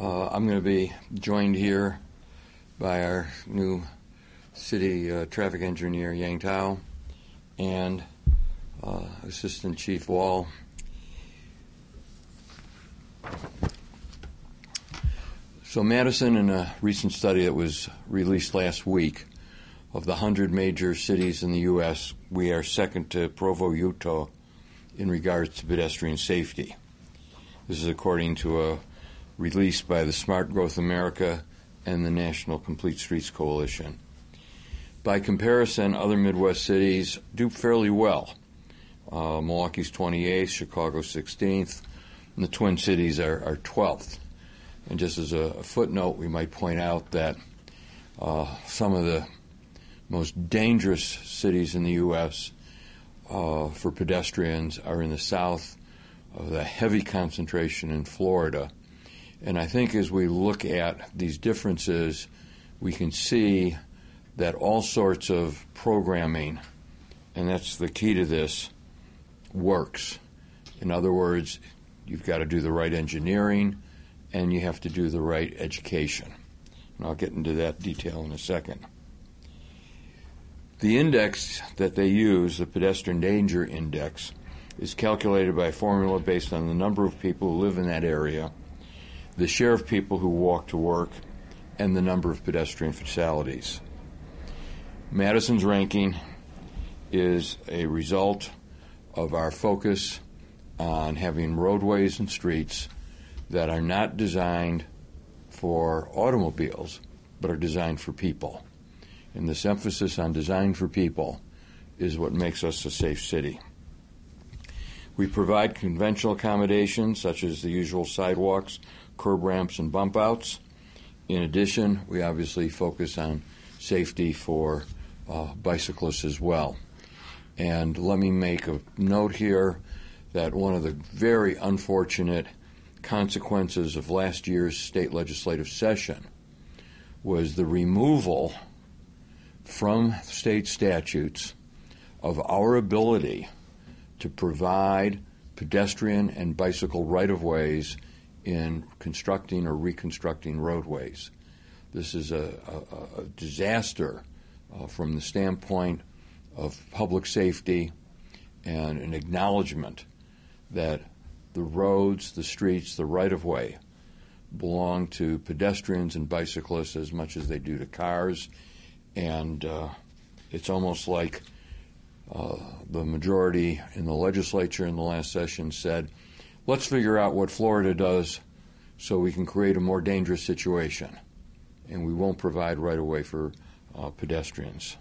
Uh, I'm going to be joined here by our new city uh, traffic engineer, Yang Tao, and uh, Assistant Chief Wahl. So, Madison, in a recent study that was released last week, of the 100 major cities in the U.S., we are second to Provo, Utah, in regards to pedestrian safety. This is according to a release by the Smart Growth America and the National Complete Streets Coalition. By comparison, other Midwest cities do fairly well. Uh, Milwaukee's 28th, Chicago 16th, and the Twin Cities are, are 12th. And just as a, a, footnote, we might point out that uh, some of the most dangerous cities in the U.S. Uh, for pedestrians are in the south, the heavy concentration in Florida. And I think as we look at these differences, we can see that all sorts of programming, and that's the key to this, works. In other words, you've got to do the right engineering and you have to do the right education. And I'll get into that detail in a second. The index that they use, the pedestrian danger index, is calculated by a formula based on the number of people who live in that area, the share of people who walk to work, and the number of pedestrian fatalities. Madison's ranking is a result of our focus on having roadways and streets that are not designed for automobiles, but are designed for people. And this emphasis on design for people is what makes us a safe city. We provide conventional accommodations such as the usual sidewalks, curb ramps, and bump outs. In addition, we obviously focus on safety for uh, bicyclists as well. And let me make a note here that one of the very unfortunate consequences of last year's state legislative session was the removal from state statutes of our ability to provide pedestrian and bicycle right of ways in constructing or reconstructing roadways. This is a, a, a disaster uh, from the standpoint of public safety and an acknowledgement that the roads, the streets, the right of way belong to pedestrians and bicyclists as much as they do to cars. And uh, it's almost like uh, the majority in the legislature in the last session said, let's figure out what Florida does so we can create a more dangerous situation. And we won't provide right of way for uh, pedestrians.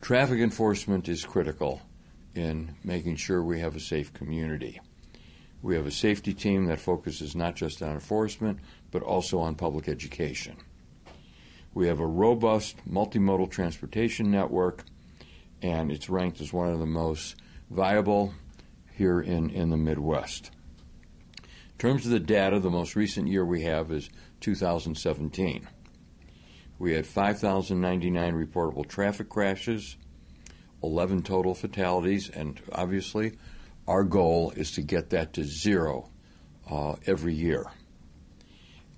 Traffic enforcement is critical in making sure we have a safe community. We have a safety team that focuses not just on enforcement, but also on public education. We have a robust multimodal transportation network, and it's ranked as one of the most viable here in, in the Midwest. In terms of the data, the most recent year we have is 2017. We had 5,099 reportable traffic crashes, 11 total fatalities, and obviously our goal is to get that to zero uh, every year.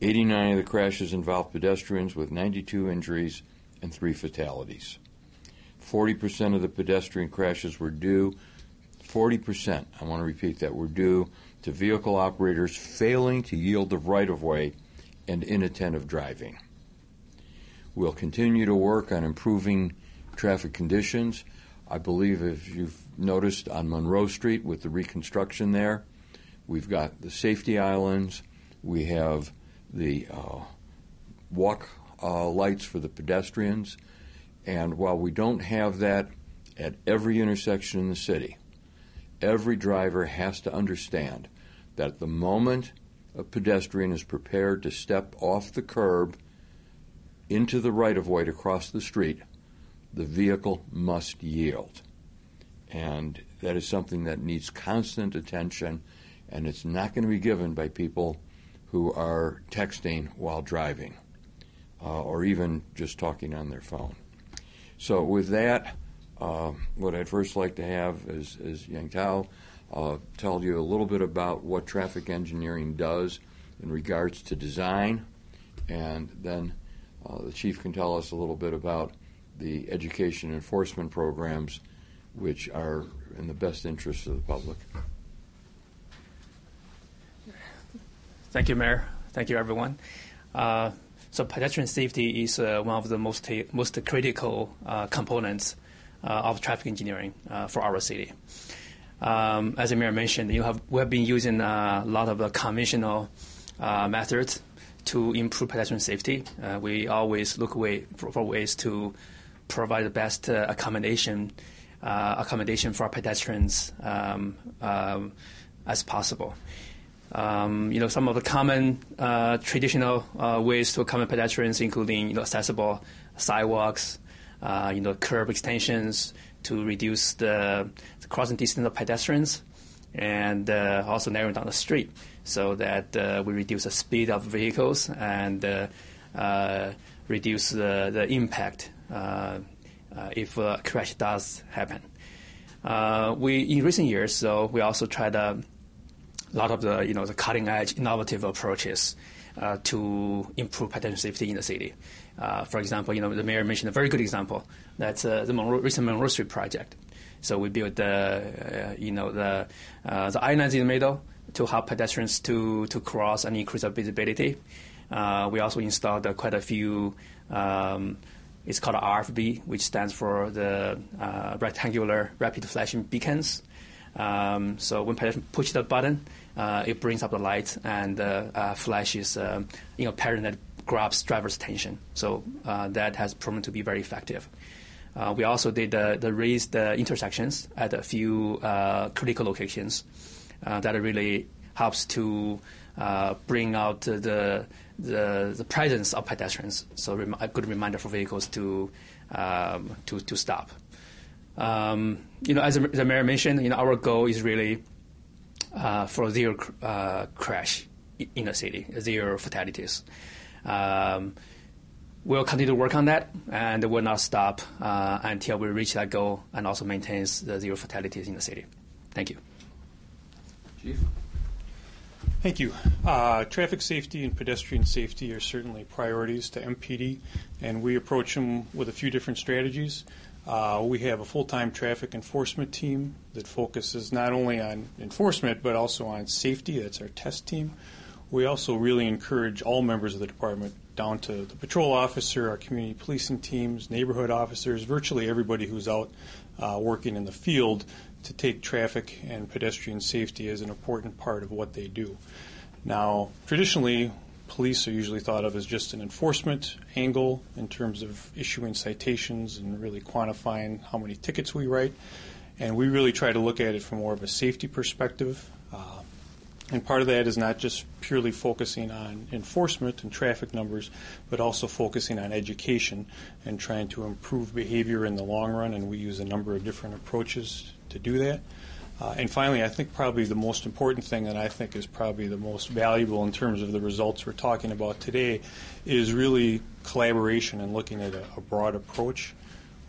89 of the crashes involved pedestrians with 92 injuries and three fatalities. 40% of the pedestrian crashes were due, 40%, I want to repeat that, were due to vehicle operators failing to yield the right of way and inattentive driving. We'll continue to work on improving traffic conditions. I believe, if you've noticed on Monroe Street with the reconstruction there, we've got the safety islands, we have the uh, walk uh, lights for the pedestrians, and while we don't have that at every intersection in the city, every driver has to understand that the moment a pedestrian is prepared to step off the curb into the right of way to cross the street, the vehicle must yield. And that is something that needs constant attention, and it's not going to be given by people who are texting while driving uh, or even just talking on their phone. So, with that, uh, what I'd first like to have is, is Yang Tao uh, tell you a little bit about what traffic engineering does in regards to design, and then uh, the chief can tell us a little bit about the education enforcement programs which are in the best interest of the public. Thank you, Mayor. Thank you, everyone. Uh, so pedestrian safety is uh, one of the most most critical uh, components of traffic engineering uh, for our city. Um, as mayor mentioned, you have we have been using a lot of conventional methods to improve pedestrian safety. we always look way, for, for, ways to provide the best accommodation accommodation for pedestrians um, um, as possible. Um, you know, some of the common uh, traditional uh, ways to accommodate pedestrians, including you know accessible sidewalks, uh, you know, curb extensions to reduce the, the crossing distance of pedestrians, and uh, also narrowing down the street so that uh, we reduce the speed of vehicles and uh, reduce the, the impact if a crash does happen. we in recent years, so we also to a lot of the you know the cutting edge innovative approaches uh, to improve pedestrian safety in the city. Uh, for example, you know the mayor mentioned a very good example. That's uh, the Monroe, recent Monroe Street project. So we built the uh, you know the uh, the islands in the middle to help pedestrians to to cross and increase their visibility. Uh, we also installed quite a few. Um, it's called RFB, which stands for the rectangular rapid flashing beacons. Um, so when pedestrian push the button, uh, it brings up the light and uh, uh, flashes, um, you know, that grabs driver's attention. So uh, that has proven to be very effective. Uh, we also did the raised intersections at a few uh, critical locations that really helps to bring out the, the, the presence of pedestrians. So a good reminder for vehicles to um, to to stop. Um, you know, as the mayor mentioned, you know, our goal is really uh, for zero uh, crash in the city, zero fatalities. Um, we'll continue to work on that, and we'll not stop uh, until we reach that goal and also maintains the zero fatalities in the city. Thank you. Chief. Thank you. Uh, traffic safety and pedestrian safety are certainly priorities to MPD, and we approach them with a few different strategies. Uh, we have a full-time traffic enforcement team that focuses not only on enforcement but also on safety. That's our test team. We also really encourage all members of the department, down to the patrol officer, our community policing teams, neighborhood officers, virtually everybody who's out uh, working in the field, to take traffic and pedestrian safety as an important part of what they do. Now, traditionally, police are usually thought of as just an enforcement angle in terms of issuing citations and really quantifying how many tickets we write. And we really try to look at it from more of a safety perspective. And part of that is not just purely focusing on enforcement and traffic numbers, but also focusing on education and trying to improve behavior in the long run. And we use a number of different approaches to do that. Uh, and finally, I think probably the most important thing that I think is probably the most valuable in terms of the results we're talking about today is really collaboration and looking at a, a broad approach.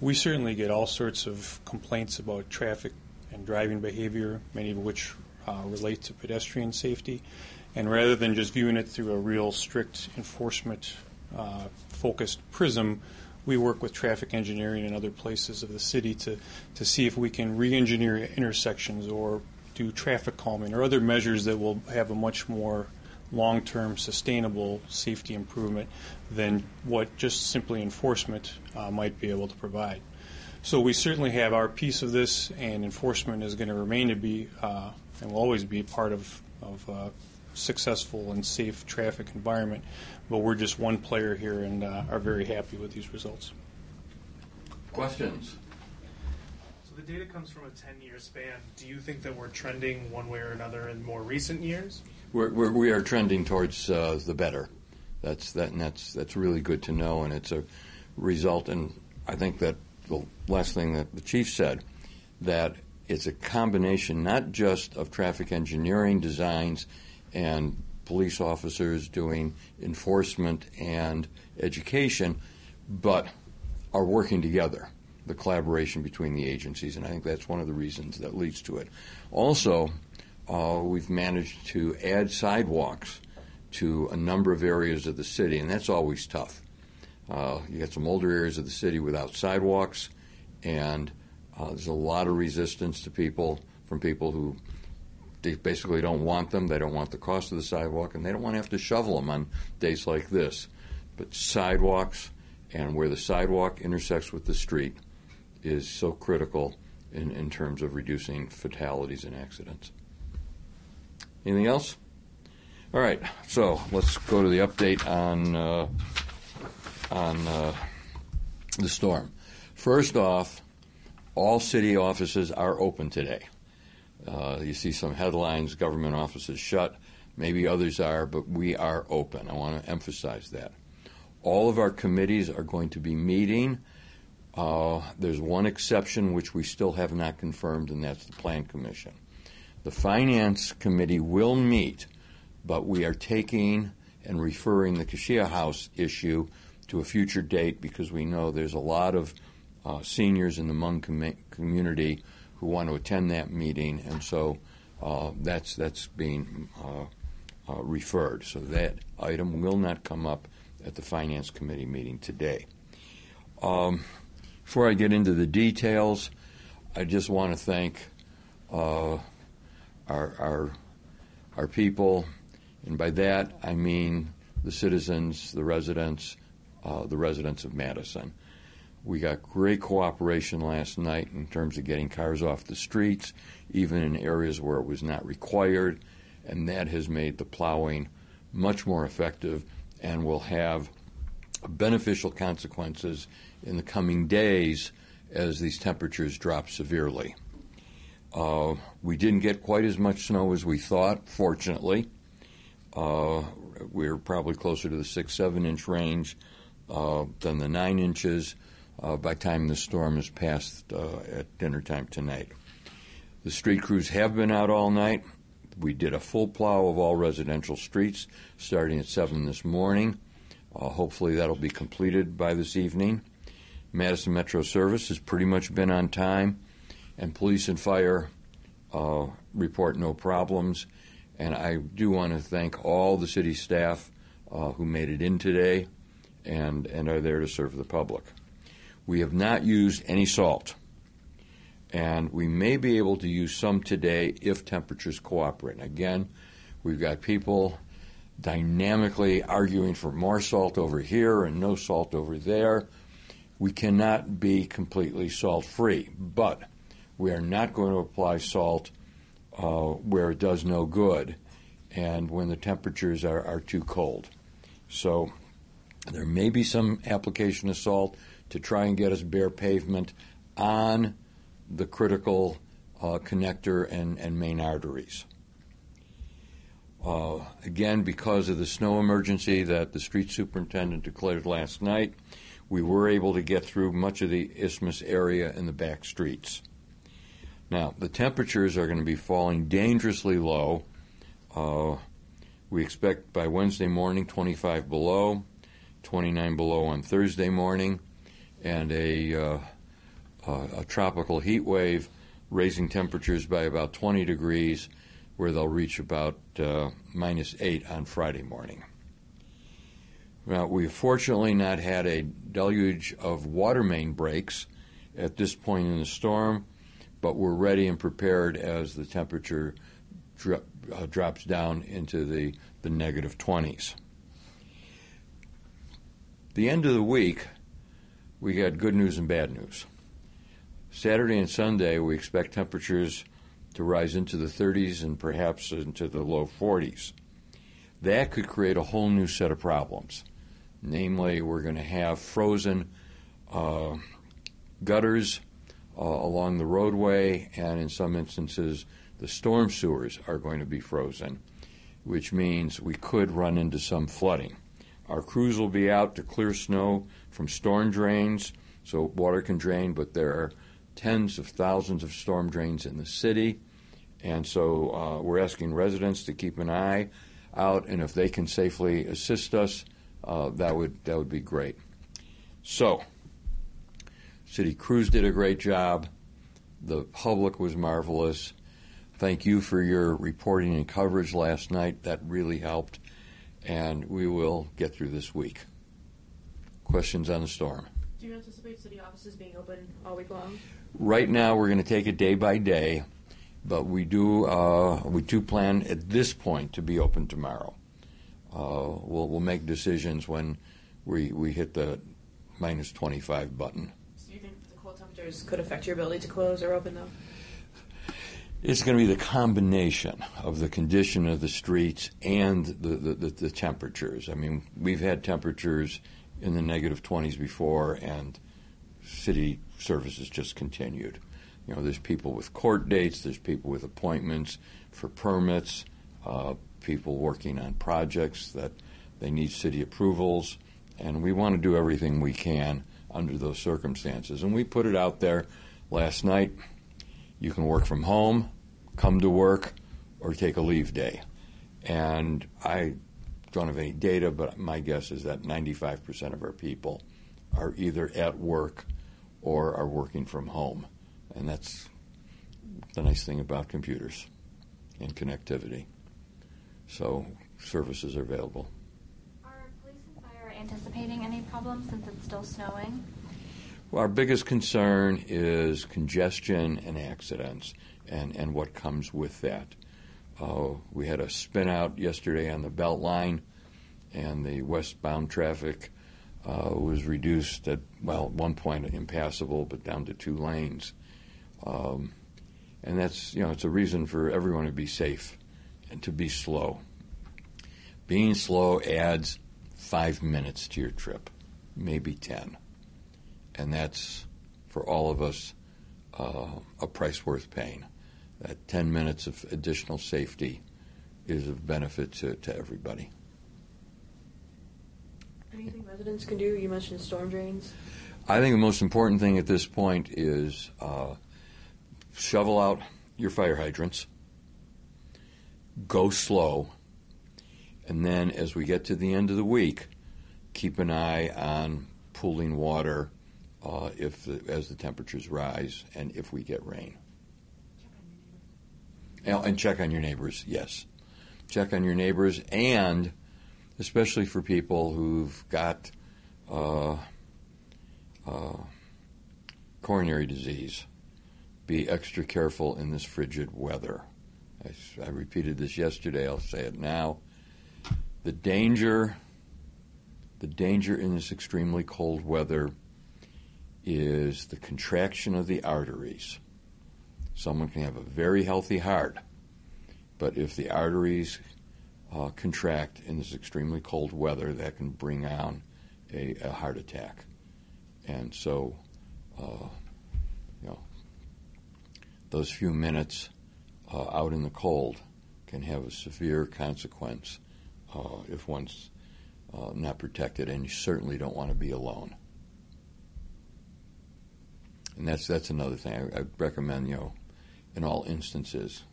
We certainly get all sorts of complaints about traffic and driving behavior, many of which uh, relate to pedestrian safety. And rather than just viewing it through a real strict enforcement uh, focused prism, we work with traffic engineering and other places of the city to, to see if we can re-engineer intersections or do traffic calming or other measures that will have a much more long-term sustainable safety improvement than what just simply enforcement uh, might be able to provide. So we certainly have our piece of this, and enforcement is going to remain to be uh, and will always be part of, of uh, successful and safe traffic environment. But we're just one player here and uh, are very happy with these results. Questions? So the data comes from a 10 year span. Do you think that we're trending one way or another in more recent years? We're, we're we are trending towards uh, the better. That's that, and that's that's really good to know, and it's a result. And I think that the last thing that the chief said that it's a combination not just of traffic engineering designs and police officers doing enforcement and education, but are working together, the collaboration between the agencies, and I think that's one of the reasons that leads to it. Also, uh, we've managed to add sidewalks to a number of areas of the city, and that's always tough. Uh, you got some older areas of the city without sidewalks, and uh, there's a lot of resistance to people from people who they basically don't want them. They don't want the cost of the sidewalk, and they don't want to have to shovel them on days like this. But sidewalks and where the sidewalk intersects with the street is so critical in, in terms of reducing fatalities and accidents. Anything else? All right, so let's go to the update on uh, on uh, the storm. First off, all city offices are open today. Uh, you see some headlines: government offices shut. Maybe others are, but we are open. I want to emphasize that. All of our committees are going to be meeting. Uh, there's one exception which we still have not confirmed, and that's the Plan Commission. The Finance Committee will meet, but we are taking and referring the Kajsiab House issue to a future date because we know there's a lot of uh, seniors in the Hmong com- community who want to attend that meeting, and so uh, that's that's being uh, uh, referred. So that item will not come up at the Finance Committee meeting today. Um, before I get into the details, I just want to thank uh, our, our, our people, and by that I mean the citizens, the residents, uh, the residents of Madison. We got great cooperation last night in terms of getting cars off the streets, even in areas where it was not required, and that has made the plowing much more effective and will have beneficial consequences in the coming days as these temperatures drop severely. Uh, we didn't get quite as much snow as we thought, fortunately. Uh, we're probably closer to the six, seven inch range uh, than the nine inches by the time the storm is passed uh, at dinner time tonight. The street crews have been out all night. We did a full plow of all residential streets starting at 7 this morning. Uh, hopefully, that'll be completed by this evening. Madison Metro Service has pretty much been on time, and police and fire uh, report no problems. And I do want to thank all the city staff uh, who made it in today and, and are there to serve the public. We have not used any salt, and we may be able to use some today if temperatures cooperate. And Again, we've got people dynamically arguing for more salt over here and no salt over there. We cannot be completely salt free, but we are not going to apply salt uh, where it does no good and when the temperatures are, are too cold. So there may be some application of salt to try and get us bare pavement on the critical uh, connector and, and main arteries. Uh, again, because of the snow emergency that the street superintendent declared last night, we were able to get through much of the isthmus area in the back streets. Now, the temperatures are going to be falling dangerously low. Uh, we expect by Wednesday morning 25 below, 29 below on Thursday morning, and a, uh, a tropical heat wave raising temperatures by about 20 degrees, where they'll reach about uh, minus 8 on Friday morning. Now, we've fortunately not had a deluge of water main breaks at this point in the storm, but we're ready and prepared as the temperature dro- uh, drops down into the, the negative 20s. The end of the week, we got good news and bad news. Saturday and Sunday, we expect temperatures to rise into the 30s and perhaps into the low 40s. That could create a whole new set of problems. Namely, we're going to have frozen uh, gutters uh, along the roadway, and in some instances, the storm sewers are going to be frozen, which means we could run into some flooding. Our crews will be out to clear snow from storm drains so water can drain, but there are tens of thousands of storm drains in the city. And so uh, we're asking residents to keep an eye out, and if they can safely assist us, uh, that would that would be great. So, city crews did a great job. The public was marvelous. Thank you for your reporting and coverage last night. That really helped. And we will get through this week. Questions on the storm? Do you anticipate city offices being open all week long? Right now, we're going to take it day by day, but we do uh, we do plan at this point to be open tomorrow. Uh, we'll we'll make decisions when we we hit the minus 25 button. So do you think the cold temperatures could affect your ability to close or open though? It's going to be the combination of the condition of the streets and the, the, the, the temperatures. I mean, we've had temperatures in the negative 20s before, and city services just continued. You know, there's people with court dates, there's people with appointments for permits, uh, people working on projects that they need city approvals, and we want to do everything we can under those circumstances. And we put it out there last night. You can work from home, come to work, or take a leave day. And I don't have any data, but my guess is that 95% of our people are either at work or are working from home. And that's the nice thing about computers and connectivity. So services are available. Are police and fire anticipating any problems since it's still snowing? Our biggest concern is congestion and accidents and, and what comes with that. Uh, we had a spin out yesterday on the Beltline, and the westbound traffic uh, was reduced at, well, at one point impassable, but down to two lanes. Um, and that's, you know, it's a reason for everyone to be safe and to be slow. Being slow adds five minutes to your trip, maybe 10. And that's, for all of us, uh, a price worth paying. That 10 minutes of additional safety is of benefit to, to everybody. Anything residents can do? You mentioned storm drains. I think the most important thing at this point is uh, shovel out your fire hydrants, go slow, and then as we get to the end of the week, keep an eye on pooling water uh, if the, as the temperatures rise and if we get rain. And, and check on your neighbors, yes. Check on your neighbors, and especially for people who've got uh, uh, coronary disease, be extra careful in this frigid weather. I, I repeated this yesterday, I'll say it now. The danger, the danger in this extremely cold weather is the contraction of the arteries. Someone can have a very healthy heart, but if the arteries uh, contract in this extremely cold weather, that can bring on a, a heart attack. And so, uh, you know, those few minutes uh, out in the cold can have a severe consequence uh, if one's uh, not protected, and you certainly don't want to be alone. And that's that's another thing I, I recommend. You know, in all instances,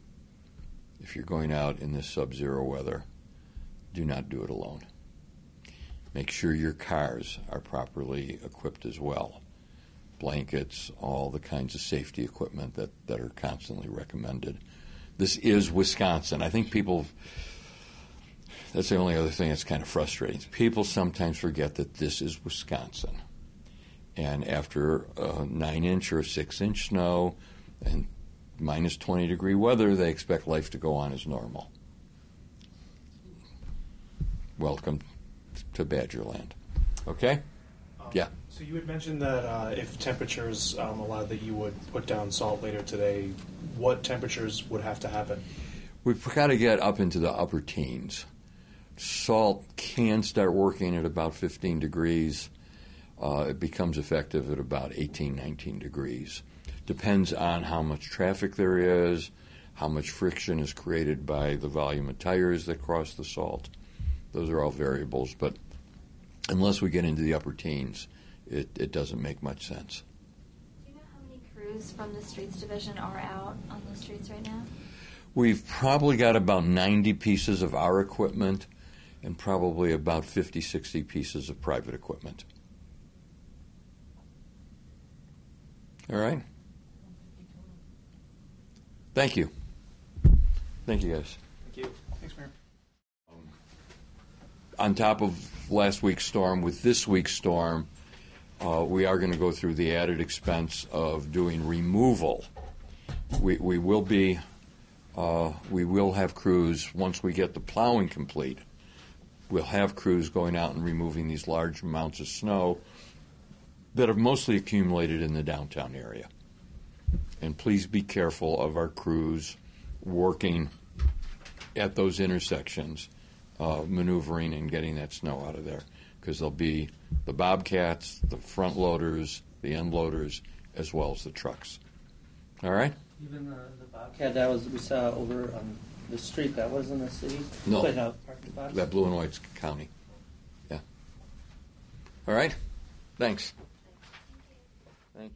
if you're going out in this sub-zero weather, do not do it alone. Make sure your cars are properly equipped as well. Blankets, all the kinds of safety equipment that, that are constantly recommended. This is Wisconsin. I think people, that's the only other thing that's kind of frustrating. People sometimes forget that this is Wisconsin. And after a nine inch or six inch snow and minus 20 degree weather, they expect life to go on as normal. Welcome to Badgerland. Okay? Um, Yeah. So you had mentioned that uh, if temperatures um, allowed, that you would put down salt later today. What temperatures would have to happen? We've got to get up into the upper teens. Salt can start working at about 15 degrees. Uh, it becomes effective at about 18, 19 degrees. Depends on how much traffic there is, how much friction is created by the volume of tires that cross the salt. Those are all variables, but unless we get into the upper teens, it, it doesn't make much sense. Do you know how many crews from the streets division are out on the streets right now? We've probably got about 90 pieces of our equipment and probably about 50, 60 pieces of private equipment. All right? Thank you. Thank you, guys. Thank you. Thanks, Mayor. on top of last week's storm, with this week's storm, uh, we are going to go through the added expense of doing removal. We, we will be, uh, we will have crews once we get the plowing complete. We'll have crews going out and removing these large amounts of snow that have mostly accumulated in the downtown area. And please be careful of our crews working at those intersections, uh, maneuvering and getting that snow out of there. Because there'll be the bobcats, the front loaders, the end loaders, as well as the trucks. All right? Even the, the Bobcat that was we saw over on the street that was in the city. No. But no, parking lots. That blue and white's county. Yeah. All right? Thanks. Thank you.